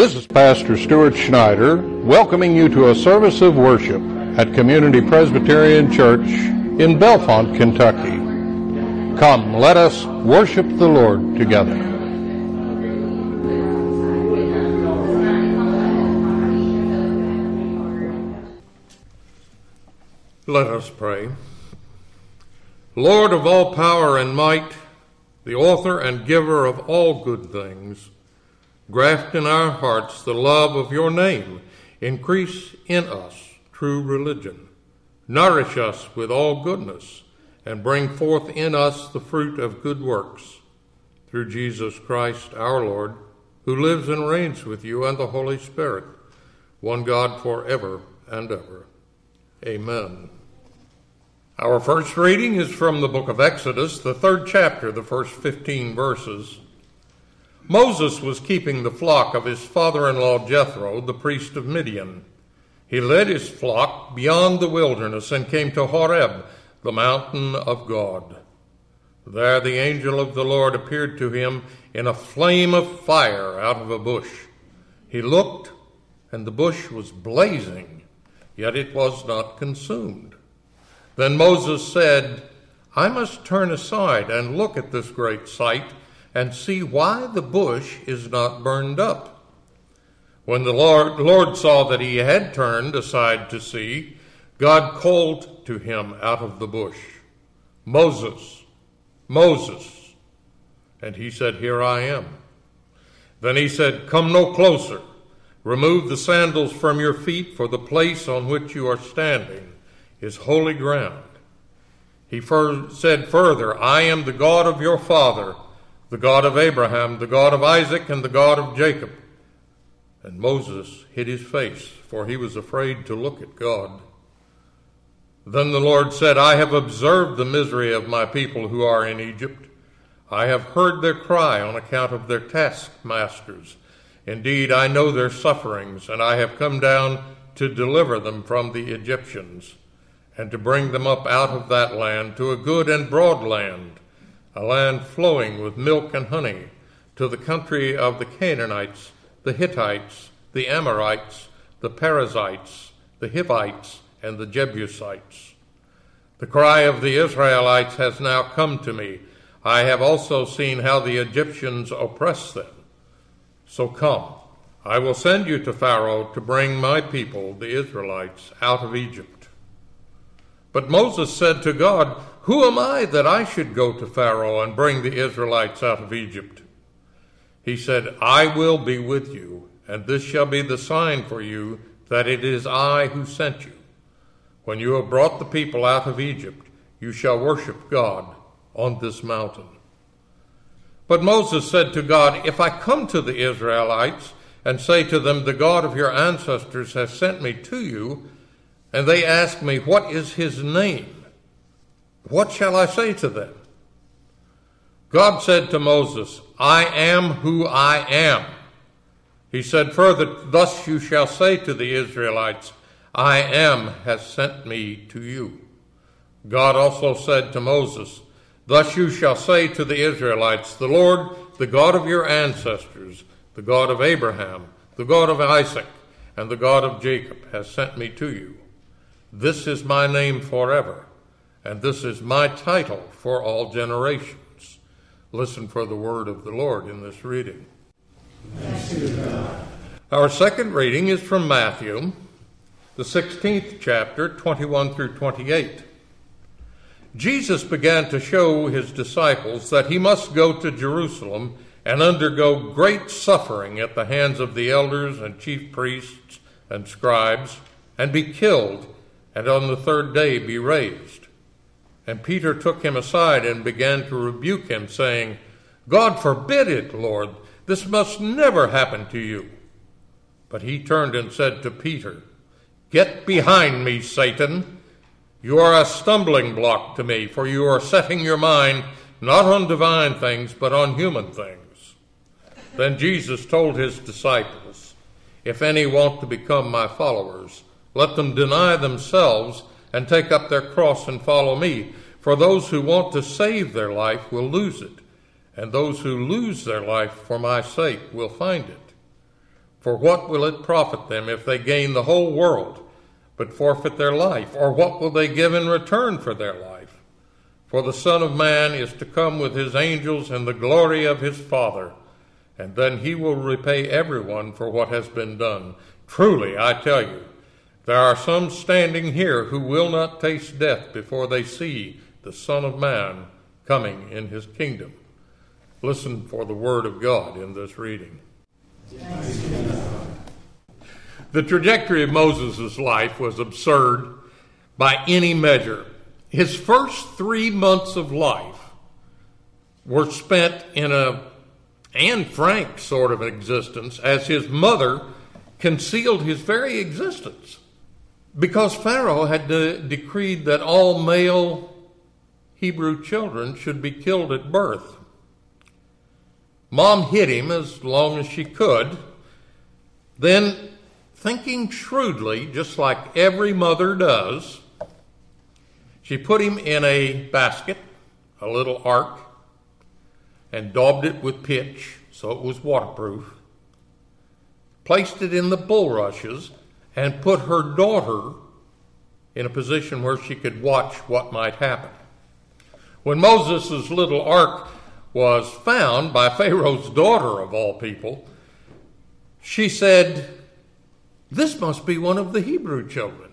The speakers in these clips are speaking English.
This is Pastor Stuart Schneider welcoming you to a service of worship at Community Presbyterian Church in Bellefonte, Kentucky. Come, let us worship the Lord together. Let us pray. Lord of all power and might, the author and giver of all good things, Graft in our hearts the love of your name. Increase in us true religion. Nourish us with all goodness, and bring forth in us the fruit of good works. Through Jesus Christ our Lord, who lives and reigns with you and the Holy Spirit, one God forever and ever. Amen. Our first reading is from the book of Exodus, the third chapter, the first 15 verses. Moses was keeping the flock of his father in law Jethro, the priest of Midian. He led his flock beyond the wilderness and came to Horeb, the mountain of God. There the angel of the Lord appeared to him in a flame of fire out of a bush. He looked, and the bush was blazing, yet it was not consumed. Then Moses said, I must turn aside and look at this great sight and see why the bush is not burned up. When the Lord, Lord saw that he had turned aside to see, God called to him out of the bush, Moses, Moses. And he said, Here I am. Then he said, Come no closer. Remove the sandals from your feet, for the place on which you are standing is holy ground. He said further, I am the God of your father the God of Abraham, the God of Isaac, and the God of Jacob. And Moses hid his face, for he was afraid to look at God. Then the Lord said, I have observed the misery of my people who are in Egypt. I have heard their cry on account of their taskmasters. Indeed, I know their sufferings, and I have come down to deliver them from the Egyptians, and to bring them up out of that land to a good and broad land a land flowing with milk and honey, to the country of the Canaanites, the Hittites, the Amorites, the Perizzites, the Hivites, and the Jebusites. The cry of the Israelites has now come to me. I have also seen how the Egyptians oppress them. So come, I will send you to Pharaoh to bring my people, the Israelites, out of Egypt. But Moses said to God, who am I that I should go to Pharaoh and bring the Israelites out of Egypt? He said, I will be with you, and this shall be the sign for you that it is I who sent you. When you have brought the people out of Egypt, you shall worship God on this mountain. But Moses said to God, If I come to the Israelites and say to them, The God of your ancestors has sent me to you, and they ask me, What is his name? What shall I say to them? God said to Moses, I am who I am. He said further, Thus you shall say to the Israelites, I am has sent me to you. God also said to Moses, Thus you shall say to the Israelites, The Lord, the God of your ancestors, the God of Abraham, the God of Isaac, and the God of Jacob, has sent me to you. This is my name forever and this is my title for all generations. Listen for the word of the Lord in this reading. Our second reading is from Matthew, the 16th chapter, 21 through 28. Jesus began to show his disciples that he must go to Jerusalem and undergo great suffering at the hands of the elders and chief priests and scribes, and be killed, and on the third day be raised. And Peter took him aside and began to rebuke him, saying, God forbid it, Lord. This must never happen to you. But he turned and said to Peter, Get behind me, Satan. You are a stumbling block to me, for you are setting your mind not on divine things, but on human things. Then Jesus told his disciples, If any want to become my followers, let them deny themselves and take up their cross and follow me. For those who want to save their life will lose it, and those who lose their life for my sake will find it. For what will it profit them if they gain the whole world, but forfeit their life? Or what will they give in return for their life? For the Son of Man is to come with his angels in the glory of his Father, and then he will repay everyone for what has been done. Truly, I tell you, there are some standing here who will not taste death before they see the Son of Man coming in his kingdom. Listen for the word of God in this reading. The trajectory of Moses' life was absurd by any measure. His first three months of life were spent in a Anne Frank sort of existence as his mother concealed his very existence because Pharaoh had de- decreed that all male Hebrew children should be killed at birth. Mom hid him as long as she could. Then, thinking shrewdly, just like every mother does, she put him in a basket, a little ark, and daubed it with pitch so it was waterproof, placed it in the bulrushes, and put her daughter in a position where she could watch what might happen. When Moses' little ark was found by Pharaoh's daughter, of all people, she said, This must be one of the Hebrew children.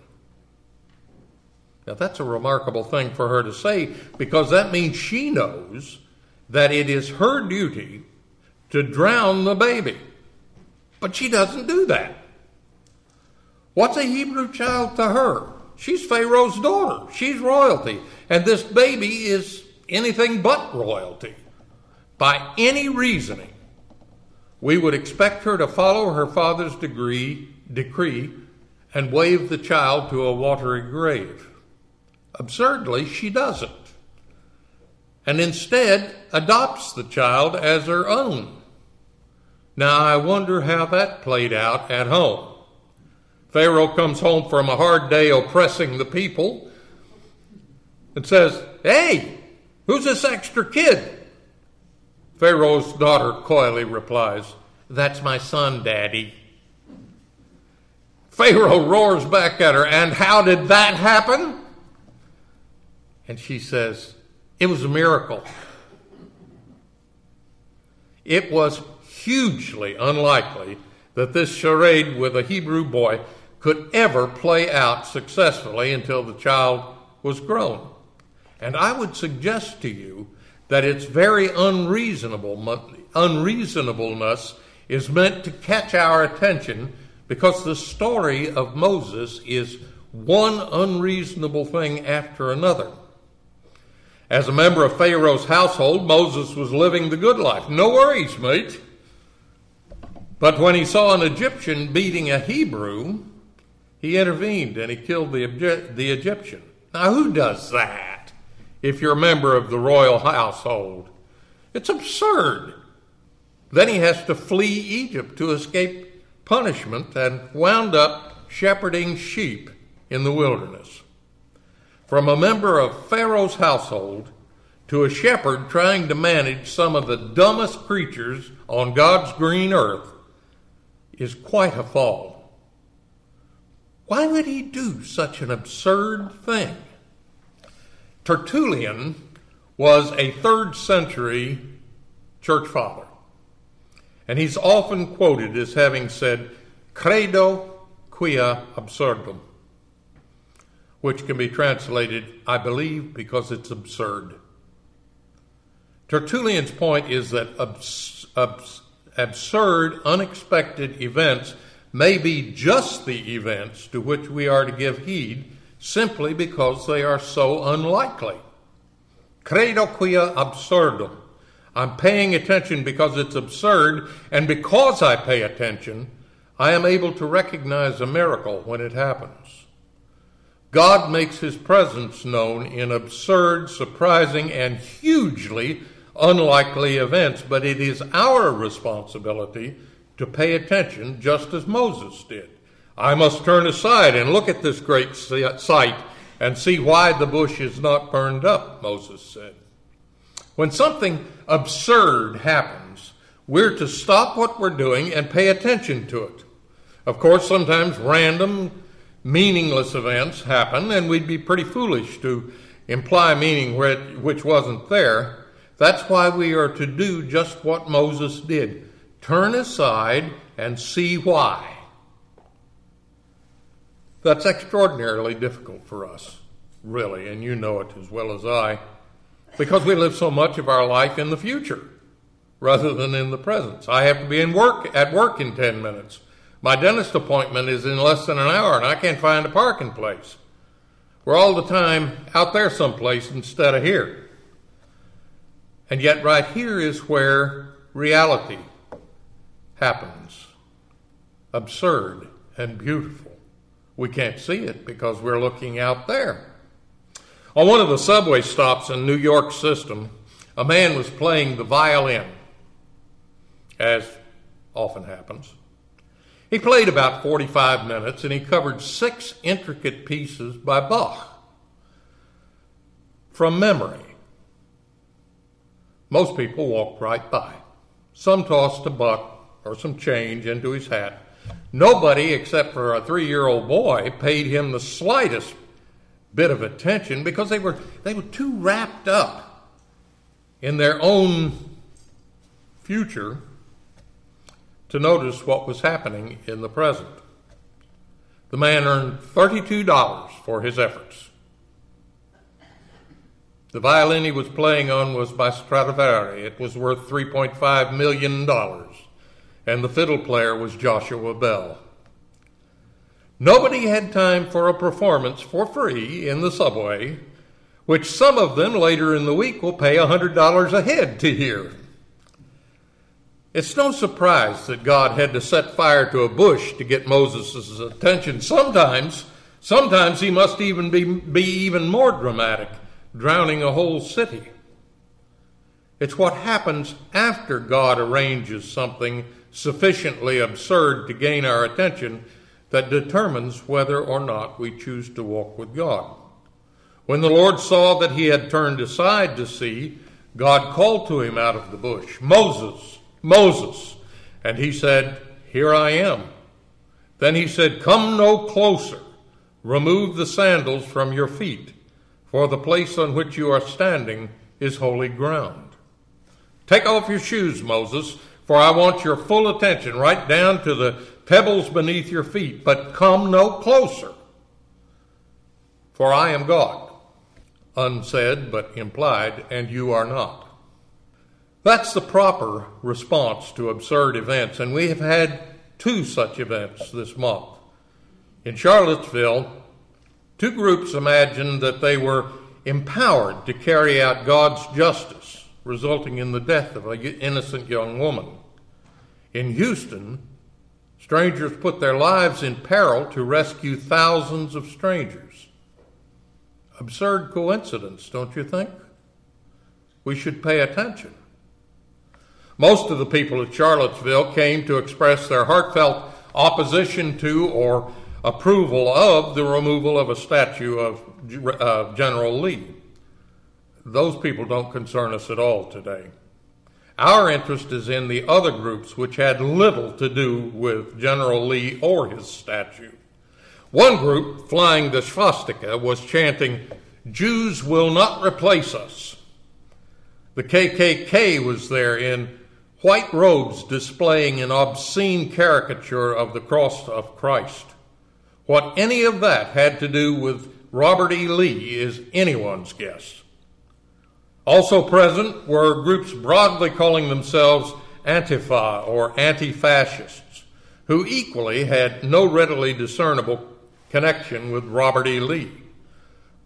Now, that's a remarkable thing for her to say because that means she knows that it is her duty to drown the baby. But she doesn't do that. What's a Hebrew child to her? She's Pharaoh's daughter. She's royalty. And this baby is anything but royalty. By any reasoning, we would expect her to follow her father's degree, decree and wave the child to a watery grave. Absurdly, she doesn't, and instead adopts the child as her own. Now, I wonder how that played out at home. Pharaoh comes home from a hard day oppressing the people and says, Hey, who's this extra kid? Pharaoh's daughter coyly replies, That's my son, Daddy. Pharaoh roars back at her, And how did that happen? And she says, It was a miracle. It was hugely unlikely that this charade with a Hebrew boy could ever play out successfully until the child was grown. And I would suggest to you that its very unreasonable, unreasonableness is meant to catch our attention because the story of Moses is one unreasonable thing after another. As a member of Pharaoh's household, Moses was living the good life. No worries, mate. But when he saw an Egyptian beating a Hebrew, he intervened and he killed the, the Egyptian. Now, who does that if you're a member of the royal household? It's absurd. Then he has to flee Egypt to escape punishment and wound up shepherding sheep in the wilderness. From a member of Pharaoh's household to a shepherd trying to manage some of the dumbest creatures on God's green earth is quite a fall. Why would he do such an absurd thing? Tertullian was a third century church father, and he's often quoted as having said, Credo quia absurdum, which can be translated, I believe because it's absurd. Tertullian's point is that abs- abs- absurd, unexpected events may be just the events to which we are to give heed simply because they are so unlikely. Credo quia absurdum. I'm paying attention because it's absurd, and because I pay attention, I am able to recognize a miracle when it happens. God makes his presence known in absurd, surprising, and hugely unlikely events, but it is our responsibility to pay attention just as Moses did. I must turn aside and look at this great sight and see why the bush is not burned up, Moses said. When something absurd happens, we're to stop what we're doing and pay attention to it. Of course, sometimes random, meaningless events happen, and we'd be pretty foolish to imply meaning which wasn't there. That's why we are to do just what Moses did turn aside and see why. That's extraordinarily difficult for us, really, and you know it as well as I, because we live so much of our life in the future rather than in the present. I have to be in work at work in 10 minutes. My dentist appointment is in less than an hour and I can't find a parking place. We're all the time out there someplace instead of here. And yet, right here is where reality happens absurd and beautiful. We can't see it because we're looking out there. On one of the subway stops in New York system, a man was playing the violin, as often happens. He played about 45 minutes and he covered six intricate pieces by Bach from memory. Most people walked right by. Some tossed a buck or some change into his hat. Nobody, except for a three year old boy, paid him the slightest bit of attention because they were, they were too wrapped up in their own future to notice what was happening in the present. The man earned $32 for his efforts. The violin he was playing on was by Stradivari. It was worth $3.5 million. And the fiddle player was Joshua Bell. Nobody had time for a performance for free in the subway, which some of them later in the week will pay $100 a head to hear. It's no surprise that God had to set fire to a bush to get Moses' attention. Sometimes, sometimes he must even be, be even more dramatic, drowning a whole city. It's what happens after God arranges something sufficiently absurd to gain our attention that determines whether or not we choose to walk with God. When the Lord saw that he had turned aside to see, God called to him out of the bush, Moses, Moses. And he said, Here I am. Then he said, Come no closer. Remove the sandals from your feet, for the place on which you are standing is holy ground. Take off your shoes, Moses, for I want your full attention right down to the pebbles beneath your feet, but come no closer, for I am God. Unsaid, but implied, and you are not. That's the proper response to absurd events, and we have had two such events this month. In Charlottesville, two groups imagined that they were empowered to carry out God's justice, resulting in the death of an innocent young woman. In Houston, strangers put their lives in peril to rescue thousands of strangers. Absurd coincidence, don't you think? We should pay attention. Most of the people of Charlottesville came to express their heartfelt opposition to or approval of the removal of a statue of uh, General Lee. Those people don't concern us at all today. Our interest is in the other groups which had little to do with General Lee or his statue. One group, flying the swastika, was chanting, Jews will not replace us. The KKK was there in white robes displaying an obscene caricature of the cross of Christ. What any of that had to do with Robert E. Lee is anyone's guess. Also present were groups broadly calling themselves Antifa or anti fascists, who equally had no readily discernible connection with Robert E. Lee.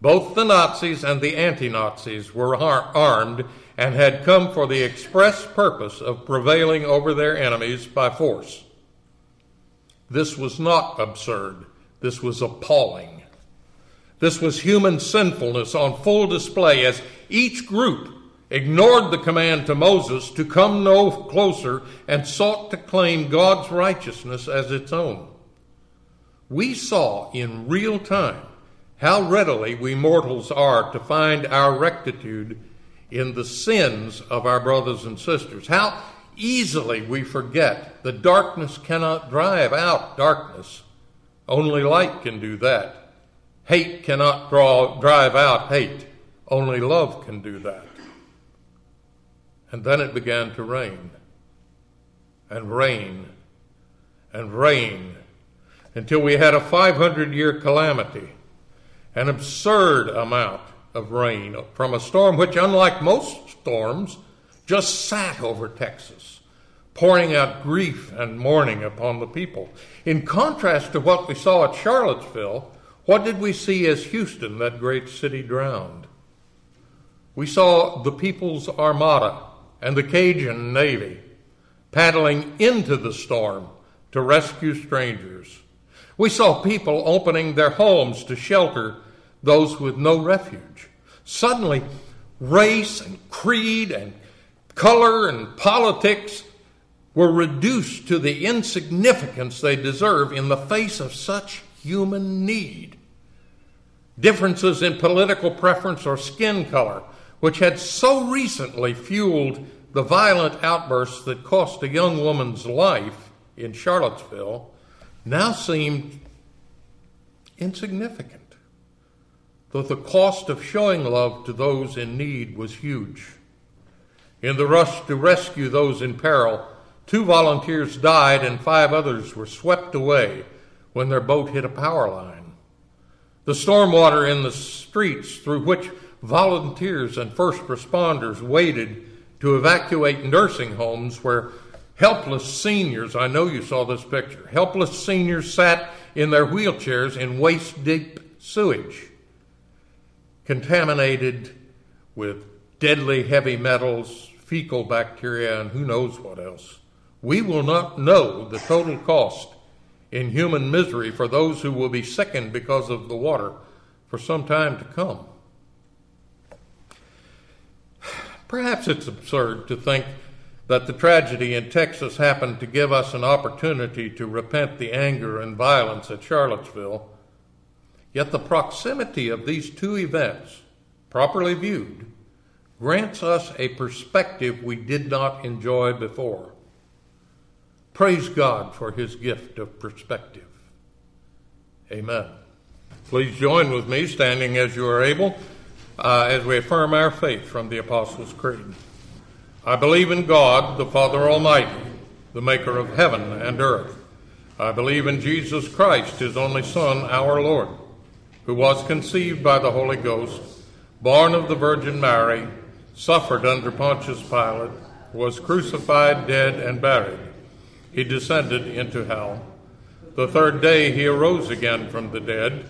Both the Nazis and the anti Nazis were armed and had come for the express purpose of prevailing over their enemies by force. This was not absurd. This was appalling. This was human sinfulness on full display as each group ignored the command to Moses to come no closer and sought to claim God's righteousness as its own. We saw in real time how readily we mortals are to find our rectitude in the sins of our brothers and sisters. How easily we forget that darkness cannot drive out darkness. Only light can do that. Hate cannot draw, drive out hate. Only love can do that. And then it began to rain, and rain, and rain, until we had a 500 year calamity, an absurd amount of rain from a storm which, unlike most storms, just sat over Texas, pouring out grief and mourning upon the people. In contrast to what we saw at Charlottesville, what did we see as Houston, that great city, drowned? We saw the People's Armada and the Cajun Navy paddling into the storm to rescue strangers. We saw people opening their homes to shelter those with no refuge. Suddenly, race and creed and color and politics were reduced to the insignificance they deserve in the face of such human need. Differences in political preference or skin color, which had so recently fueled the violent outbursts that cost a young woman's life in Charlottesville, now seemed insignificant, though the cost of showing love to those in need was huge. In the rush to rescue those in peril, two volunteers died and five others were swept away when their boat hit a power line. The storm water in the streets through which volunteers and first responders waited to evacuate nursing homes where helpless seniors, I know you saw this picture, helpless seniors sat in their wheelchairs in waist deep sewage, contaminated with deadly heavy metals, fecal bacteria, and who knows what else. We will not know the total cost in human misery for those who will be sickened because of the water for some time to come. Perhaps it's absurd to think that the tragedy in Texas happened to give us an opportunity to repent the anger and violence at Charlottesville. Yet the proximity of these two events, properly viewed, grants us a perspective we did not enjoy before. Praise God for his gift of perspective. Amen. Please join with me, standing as you are able, uh, as we affirm our faith from the Apostles' Creed. I believe in God, the Father Almighty, the maker of heaven and earth. I believe in Jesus Christ, his only Son, our Lord, who was conceived by the Holy Ghost, born of the Virgin Mary suffered under Pontius Pilate, was crucified, dead, and buried. He descended into hell. The third day he arose again from the dead.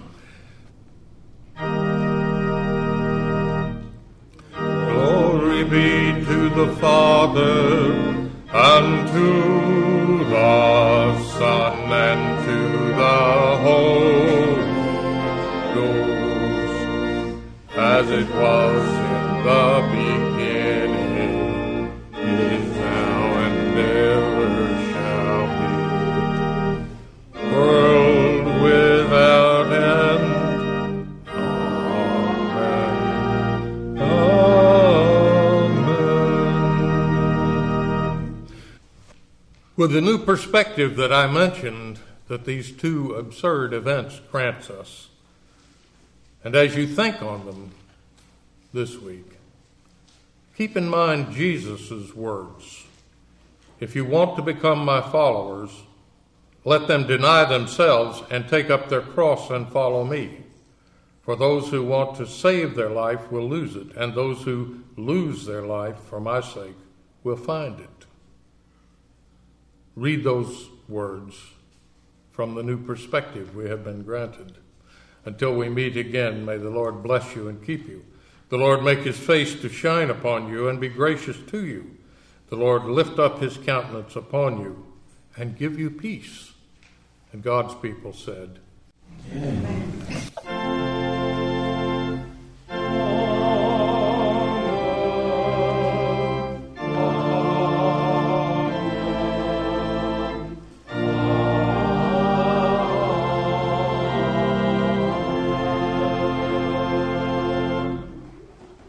Father, and to With the new perspective that I mentioned, that these two absurd events grants us, and as you think on them this week, keep in mind Jesus' words. If you want to become my followers, let them deny themselves and take up their cross and follow me. For those who want to save their life will lose it, and those who lose their life for my sake will find it. Read those words from the new perspective we have been granted. Until we meet again, may the Lord bless you and keep you. The Lord make his face to shine upon you and be gracious to you. The Lord lift up his countenance upon you and give you peace. And God's people said, Amen.